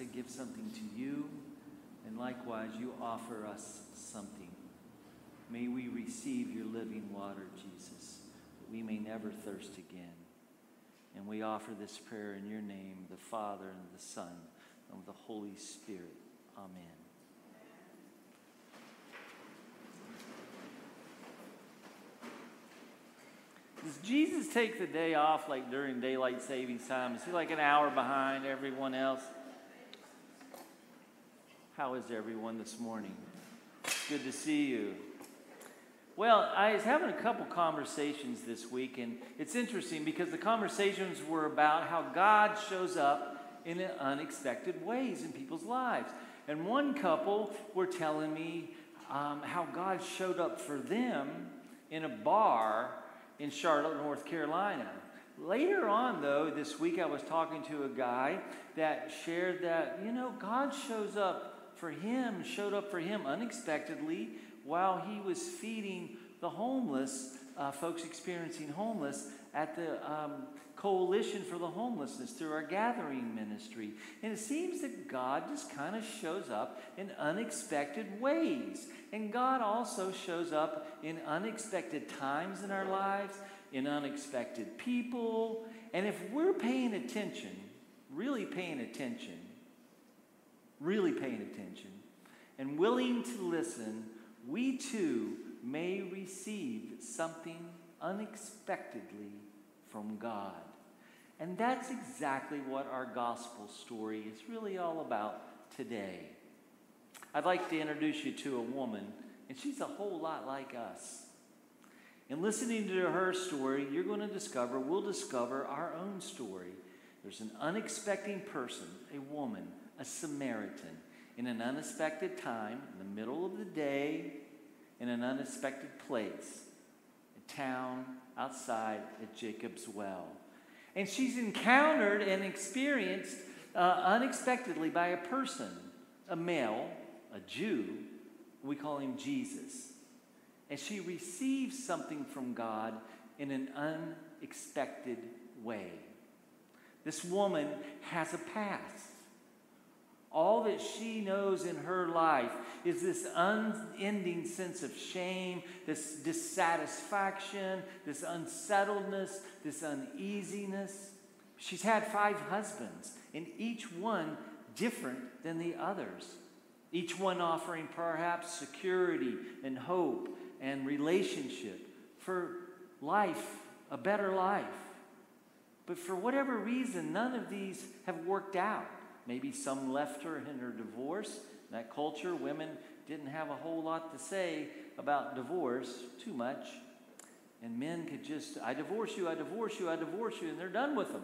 To give something to you, and likewise, you offer us something. May we receive your living water, Jesus, that we may never thirst again. And we offer this prayer in your name, the Father, and the Son, and the Holy Spirit. Amen. Does Jesus take the day off like during daylight savings time? Is he like an hour behind everyone else? How is everyone this morning? Good to see you. Well, I was having a couple conversations this week, and it's interesting because the conversations were about how God shows up in unexpected ways in people's lives. And one couple were telling me um, how God showed up for them in a bar in Charlotte, North Carolina. Later on, though, this week I was talking to a guy that shared that, you know, God shows up for him, showed up for him unexpectedly while he was feeding the homeless, uh, folks experiencing homeless at the um, Coalition for the Homelessness through our gathering ministry. And it seems that God just kind of shows up in unexpected ways. And God also shows up in unexpected times in our lives, in unexpected people. And if we're paying attention, really paying attention, really paying attention, and willing to listen, we too may receive something unexpectedly from God. And that's exactly what our gospel story is really all about today. I'd like to introduce you to a woman, and she's a whole lot like us. In listening to her story, you're going to discover, we'll discover our own story. There's an unexpected person, a woman, a Samaritan, in an unexpected time, in the middle of the day, in an unexpected place, a town outside at Jacob's Well. And she's encountered and experienced uh, unexpectedly by a person, a male, a Jew. We call him Jesus. And she receives something from God in an unexpected way. This woman has a past. All that she knows in her life is this unending sense of shame, this dissatisfaction, this unsettledness, this uneasiness. She's had five husbands, and each one different than the others. Each one offering perhaps security and hope and relationship for life, a better life. But for whatever reason, none of these have worked out. Maybe some left her in her divorce. In that culture, women didn't have a whole lot to say about divorce, too much. And men could just, I divorce you, I divorce you, I divorce you, and they're done with them.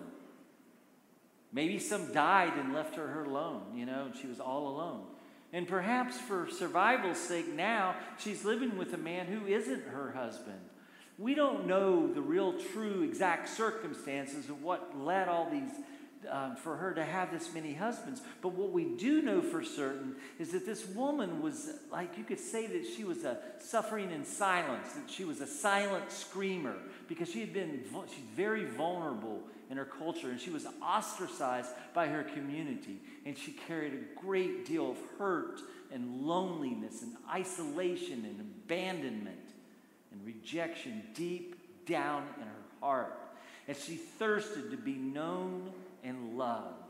Maybe some died and left her, her alone, you know, and she was all alone. And perhaps for survival's sake now, she's living with a man who isn't her husband. We don't know the real, true, exact circumstances of what led all these um, for her to have this many husbands. But what we do know for certain is that this woman was, like, you could say that she was a suffering in silence, that she was a silent screamer because she had been, she's very vulnerable in her culture and she was ostracized by her community. And she carried a great deal of hurt and loneliness and isolation and abandonment and rejection deep down in her heart. And she thirsted to be known and loved.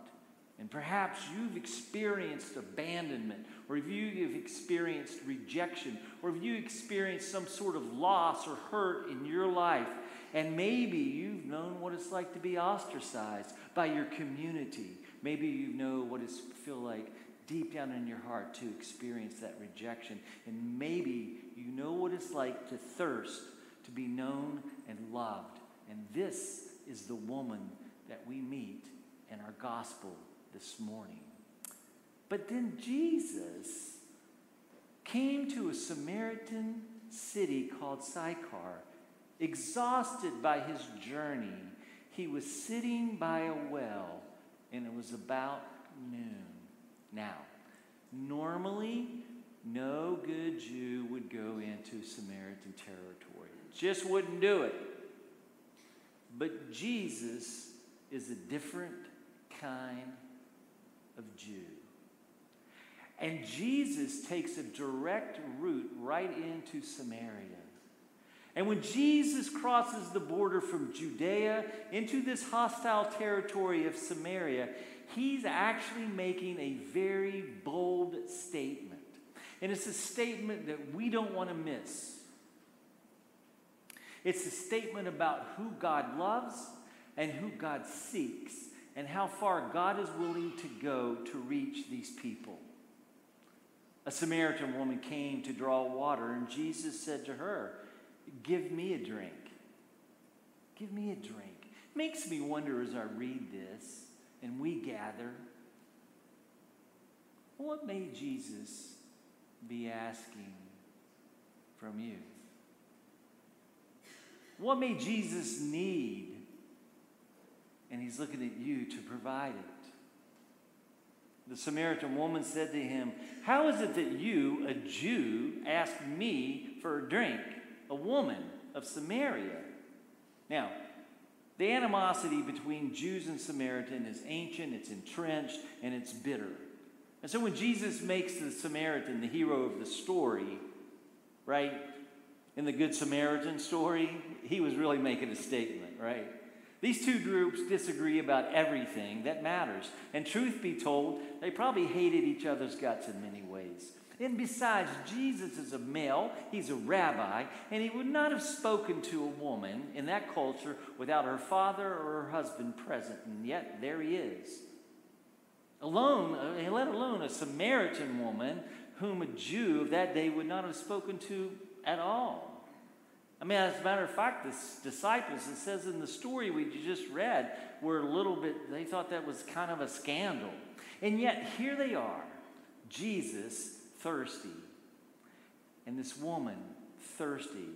And perhaps you've experienced abandonment, or if you've experienced rejection, or if you experienced some sort of loss or hurt in your life, and maybe you've known what it's like to be ostracized by your community. Maybe you know what it feel like deep down in your heart to experience that rejection. And maybe you know what it's like to thirst, to be known and loved. And this is the woman that we meet in our gospel this morning. But then Jesus came to a Samaritan city called Sychar. Exhausted by his journey, he was sitting by a well, and it was about noon. Now, normally, no good Jew would go into Samaritan territory, just wouldn't do it. But Jesus is a different kind of Jew. And Jesus takes a direct route right into Samaria. And when Jesus crosses the border from Judea into this hostile territory of Samaria, he's actually making a very bold statement. And it's a statement that we don't want to miss. It's a statement about who God loves and who God seeks and how far God is willing to go to reach these people. A Samaritan woman came to draw water, and Jesus said to her, Give me a drink. Give me a drink. Makes me wonder as I read this and we gather, what may Jesus be asking from you? What may Jesus need? He's looking at you to provide it. The Samaritan woman said to him, How is it that you, a Jew, ask me for a drink, a woman of Samaria? Now, the animosity between Jews and Samaritan is ancient, it's entrenched, and it's bitter. And so when Jesus makes the Samaritan the hero of the story, right, in the Good Samaritan story, he was really making a statement, right? These two groups disagree about everything that matters. And truth be told, they probably hated each other's guts in many ways. And besides, Jesus is a male, he's a rabbi, and he would not have spoken to a woman in that culture without her father or her husband present. And yet, there he is. Alone, uh, let alone a Samaritan woman whom a Jew of that day would not have spoken to at all. I mean, as a matter of fact, the disciples, it says in the story we just read, were a little bit, they thought that was kind of a scandal. And yet, here they are, Jesus thirsty, and this woman thirsty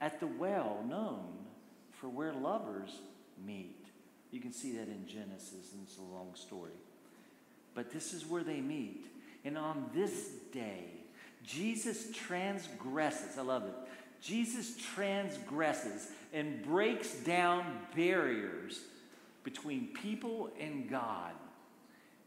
at the well known for where lovers meet. You can see that in Genesis, and it's a long story. But this is where they meet. And on this day, Jesus transgresses. I love it. Jesus transgresses and breaks down barriers between people and God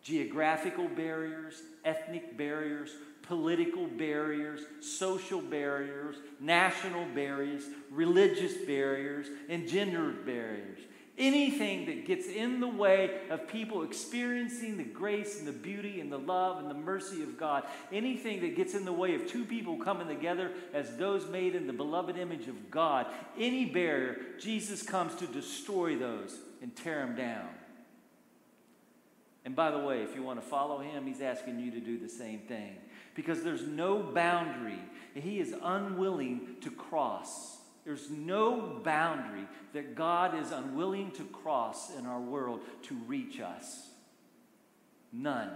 geographical barriers, ethnic barriers, political barriers, social barriers, national barriers, religious barriers, and gender barriers. Anything that gets in the way of people experiencing the grace and the beauty and the love and the mercy of God, anything that gets in the way of two people coming together as those made in the beloved image of God, any barrier, Jesus comes to destroy those and tear them down. And by the way, if you want to follow him, he's asking you to do the same thing because there's no boundary. He is unwilling to cross there's no boundary that God is unwilling to cross in our world to reach us. None.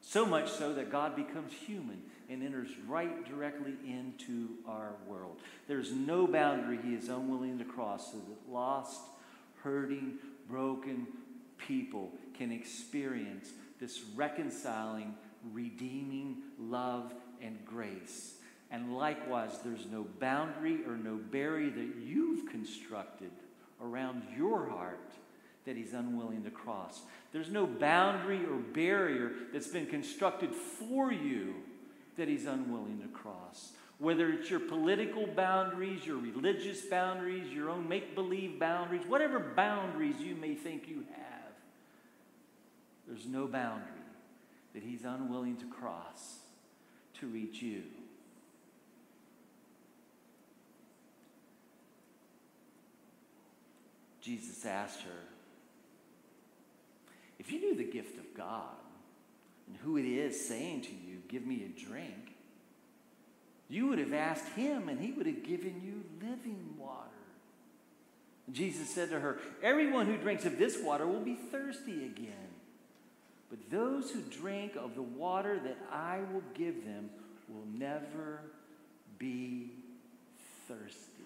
So much so that God becomes human and enters right directly into our world. There's no boundary he is unwilling to cross so that lost, hurting, broken people can experience this reconciling, redeeming love and grace and likewise, there's no boundary or no barrier that you've constructed around your heart that He's unwilling to cross. There's no boundary or barrier that's been constructed for you that He's unwilling to cross. Whether it's your political boundaries, your religious boundaries, your own make believe boundaries, whatever boundaries you may think you have, there's no boundary that He's unwilling to cross to reach you. Jesus asked her, If you knew the gift of God and who it is saying to you, Give me a drink, you would have asked him and he would have given you living water. Jesus said to her, Everyone who drinks of this water will be thirsty again. But those who drink of the water that I will give them will never be thirsty.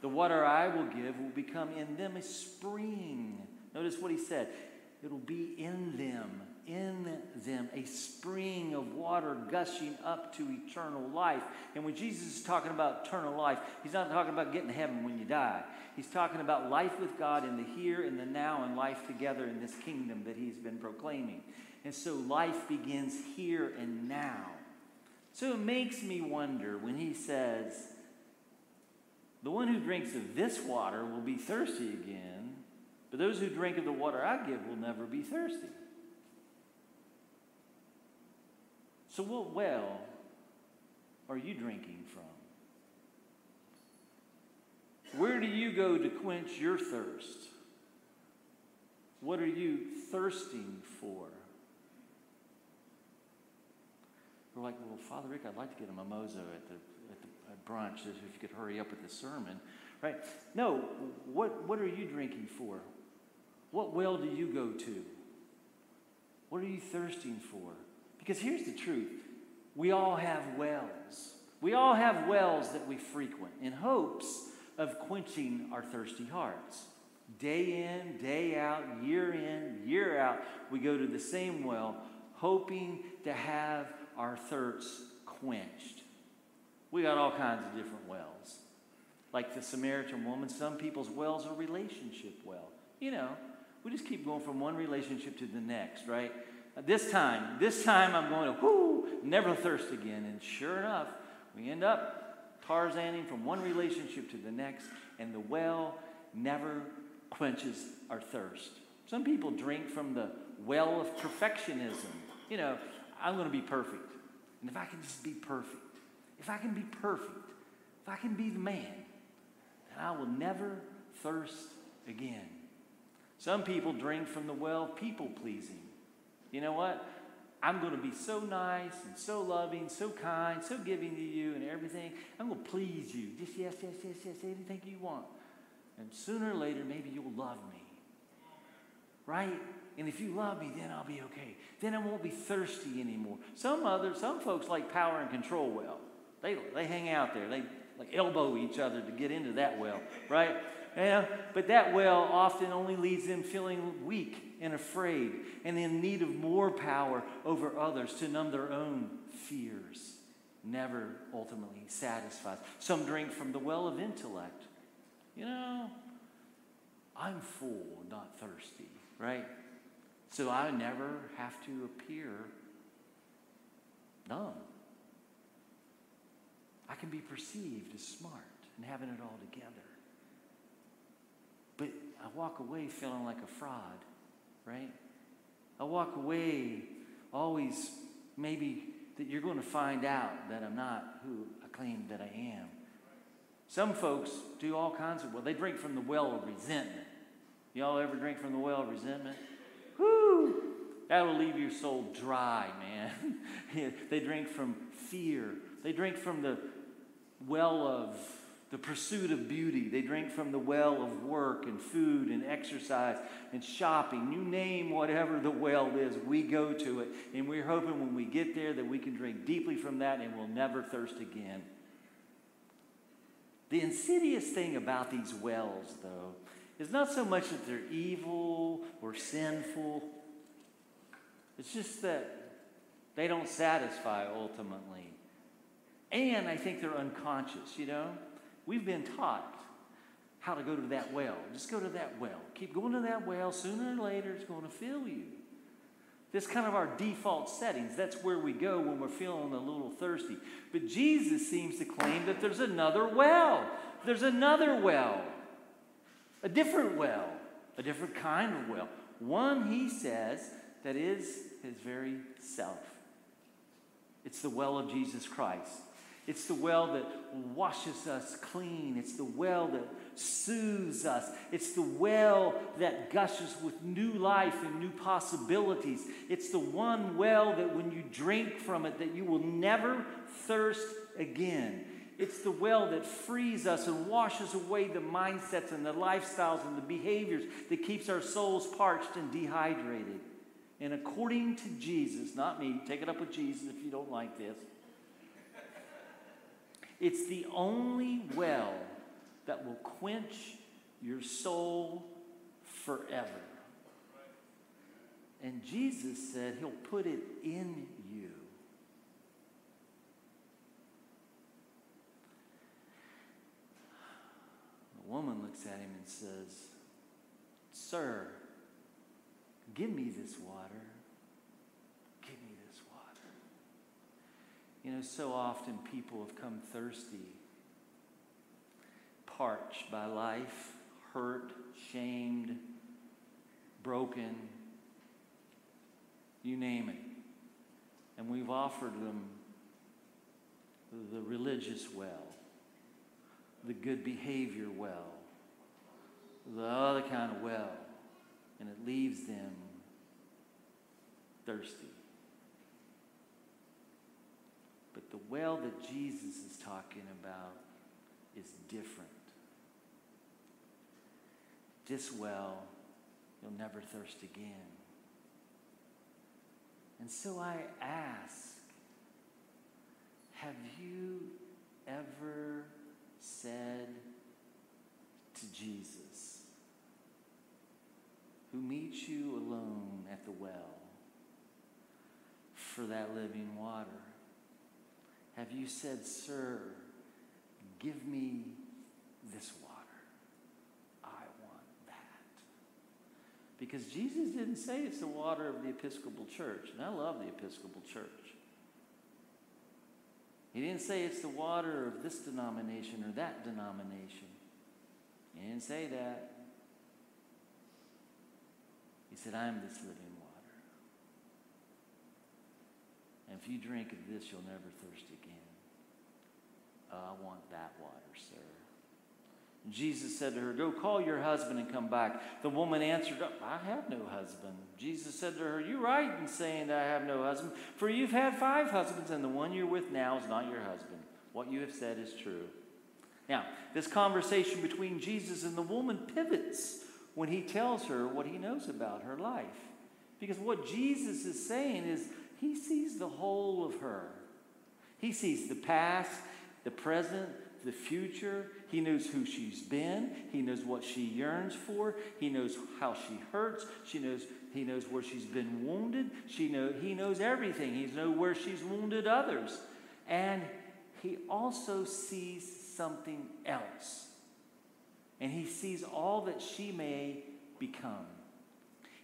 The water I will give will become in them a spring. Notice what he said. It'll be in them in them a spring of water gushing up to eternal life. And when Jesus is talking about eternal life, he's not talking about getting to heaven when you die. He's talking about life with God in the here and the now and life together in this kingdom that he's been proclaiming. And so life begins here and now. So it makes me wonder when he says, The one who drinks of this water will be thirsty again, but those who drink of the water I give will never be thirsty. So, what well are you drinking from? Where do you go to quench your thirst? What are you thirsting for? We're like, well, Father Rick, I'd like to get a mimosa at the, brunch if you could hurry up with the sermon, right? No, what, what are you drinking for? What well do you go to? What are you thirsting for? Because here's the truth we all have wells. We all have wells that we frequent in hopes of quenching our thirsty hearts. Day in, day out, year in, year out, we go to the same well, hoping to have our thirsts quenched. We got all kinds of different wells. Like the Samaritan woman, some people's wells are relationship well. You know, we just keep going from one relationship to the next, right? Uh, this time, this time I'm going to, whoo, never thirst again. And sure enough, we end up Tarzaning from one relationship to the next, and the well never quenches our thirst. Some people drink from the well of perfectionism. You know, I'm going to be perfect. And if I can just be perfect, if I can be perfect, if I can be the man, then I will never thirst again. Some people drink from the well people pleasing. You know what? I'm going to be so nice and so loving, so kind, so giving to you and everything. I'm going to please you. Just yes, yes, yes, yes, anything you want. And sooner or later, maybe you'll love me. Right? And if you love me, then I'll be okay. Then I won't be thirsty anymore. Some other, some folks like power and control well. They, they hang out there. They like elbow each other to get into that well, right? Yeah, but that well often only leaves them feeling weak and afraid and in need of more power over others to numb their own fears. Never ultimately satisfies. Some drink from the well of intellect. You know, I'm full, not thirsty, right? So I never have to appear dumb. I can be perceived as smart and having it all together. But I walk away feeling like a fraud right? I walk away always maybe that you're going to find out that I'm not who I claim that I am. Some folks do all kinds of well, they drink from the well of resentment. Y'all ever drink from the well of resentment? Whoo! That'll leave your soul dry, man. they drink from fear. They drink from the well of the pursuit of beauty. They drink from the well of work and food and exercise and shopping. You name whatever the well is, we go to it. And we're hoping when we get there that we can drink deeply from that and we'll never thirst again. The insidious thing about these wells, though, is not so much that they're evil or sinful, it's just that they don't satisfy ultimately. And I think they're unconscious, you know? We've been taught how to go to that well. Just go to that well. Keep going to that well. Sooner or later, it's going to fill you. This kind of our default settings. That's where we go when we're feeling a little thirsty. But Jesus seems to claim that there's another well. There's another well. A different well. A different kind of well. One, he says, that is his very self. It's the well of Jesus Christ. It's the well that washes us clean. It's the well that soothes us. It's the well that gushes with new life and new possibilities. It's the one well that when you drink from it that you will never thirst again. It's the well that frees us and washes away the mindsets and the lifestyles and the behaviors that keeps our souls parched and dehydrated. And according to Jesus, not me, take it up with Jesus if you don't like this. It's the only well that will quench your soul forever. And Jesus said he'll put it in you. The woman looks at him and says, Sir, give me this water. Give me this water. You know, so often people have come thirsty, parched by life, hurt, shamed, broken, you name it. And we've offered them the religious well, the good behavior well, the other kind of well, and it leaves them thirsty. But the well that Jesus is talking about is different. This well, you'll never thirst again. And so I ask have you ever said to Jesus, who meets you alone at the well for that living water, have you said, Sir, give me this water? I want that. Because Jesus didn't say it's the water of the Episcopal Church. And I love the Episcopal Church. He didn't say it's the water of this denomination or that denomination. He didn't say that. He said, I am this living water. And if you drink of this, you'll never thirst again. Oh, I want that water, sir. Jesus said to her, Go call your husband and come back. The woman answered, I have no husband. Jesus said to her, You're right in saying that I have no husband, for you've had five husbands, and the one you're with now is not your husband. What you have said is true. Now, this conversation between Jesus and the woman pivots when he tells her what he knows about her life. Because what Jesus is saying is he sees the whole of her. He sees the past, the present, the future. He knows who she's been. He knows what she yearns for. He knows how she hurts. She knows he knows where she's been wounded. She know, he knows everything. He knows where she's wounded others. And he also sees something else. And he sees all that she may become.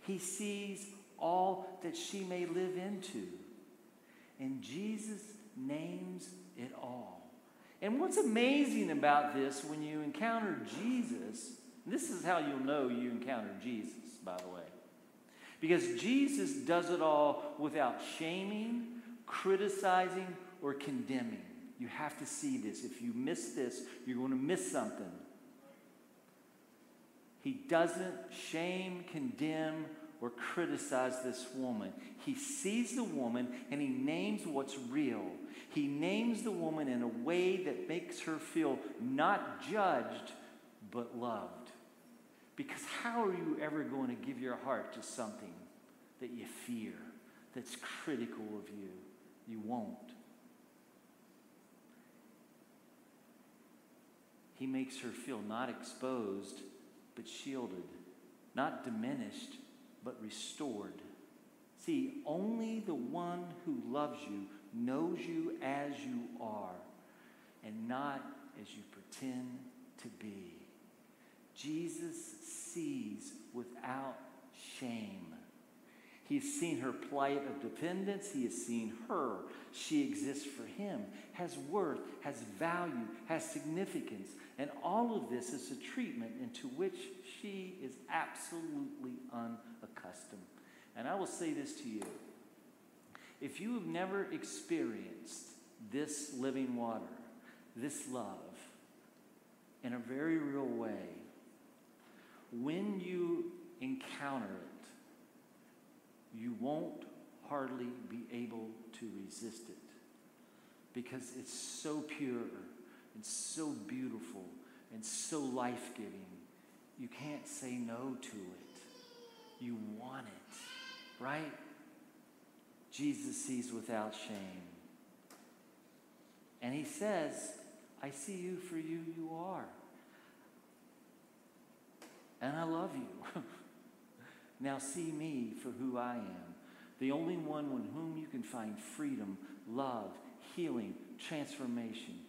He sees all that she may live into. And Jesus names it all. And what's amazing about this when you encounter Jesus, this is how you'll know you encountered Jesus, by the way. Because Jesus does it all without shaming, criticizing, or condemning. You have to see this. If you miss this, you're going to miss something. He doesn't shame, condemn, or criticize this woman. He sees the woman and he names what's real. He names the woman in a way that makes her feel not judged, but loved. Because how are you ever going to give your heart to something that you fear, that's critical of you? You won't. He makes her feel not exposed, but shielded, not diminished, but restored. See, only the one who loves you knows you as you are and not as you pretend to be. Jesus sees without shame. He's seen her plight of dependence. He has seen her. She exists for him, has worth, has value, has significance. And all of this is a treatment into which she is absolutely unaccustomed. And I will say this to you if you have never experienced this living water, this love, in a very real way, when you encounter it, you won't hardly be able to resist it because it's so pure, and so beautiful and so life giving. You can't say no to it. You want it, right? Jesus sees without shame. And he says, I see you for you you are. And I love you. now see me for who I am. The only one in whom you can find freedom, love, healing, transformation.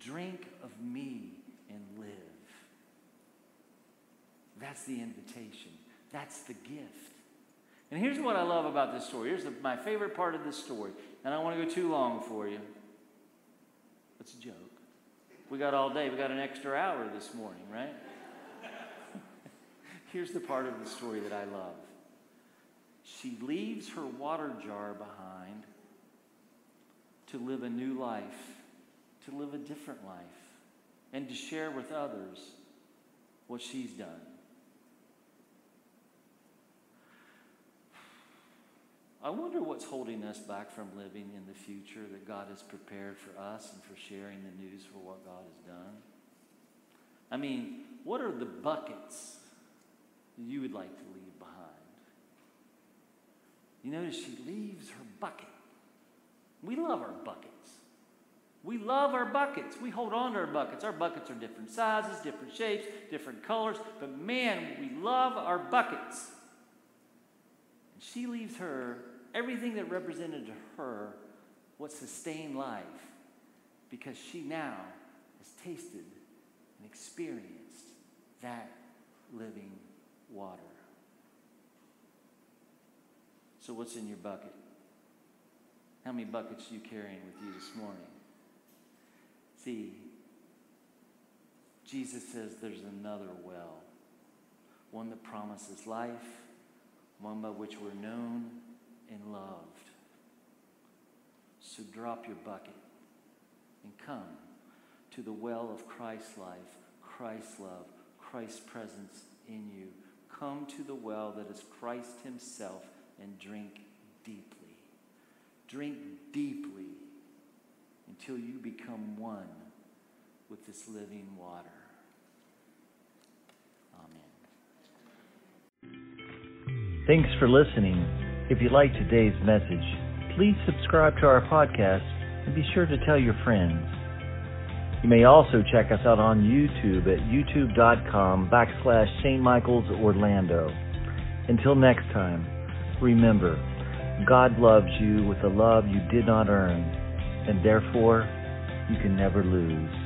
Drink of me and live. That's the invitation. That's the gift. And here's what I love about this story. Here's the, my favorite part of this story. And I don't want to go too long for you. It's a joke. We got all day. We got an extra hour this morning, right? here's the part of the story that I love. She leaves her water jar behind to live a new life, to live a different life, and to share with others what she's done. I wonder what's holding us back from living in the future that God has prepared for us and for sharing the news for what God has done. I mean, what are the buckets you would like to leave behind? You notice she leaves her bucket. We love our buckets. We love our buckets. We hold on to our buckets. Our buckets are different sizes, different shapes, different colors, but man, we love our buckets. And she leaves her everything that represented to her what sustained life because she now has tasted and experienced that living water. So, what's in your bucket? How many buckets are you carrying with you this morning? See, Jesus says there's another well, one that promises life, one by which we're known and loved. So drop your bucket and come to the well of Christ's life, Christ's love, Christ's presence in you. Come to the well that is Christ Himself and drink deeply. Drink deeply until you become one with this living water. Amen. Thanks for listening. If you like today's message, please subscribe to our podcast and be sure to tell your friends. You may also check us out on YouTube at youtube.com backslash St. Michael's Orlando. Until next time, remember, God loves you with a love you did not earn, and therefore you can never lose.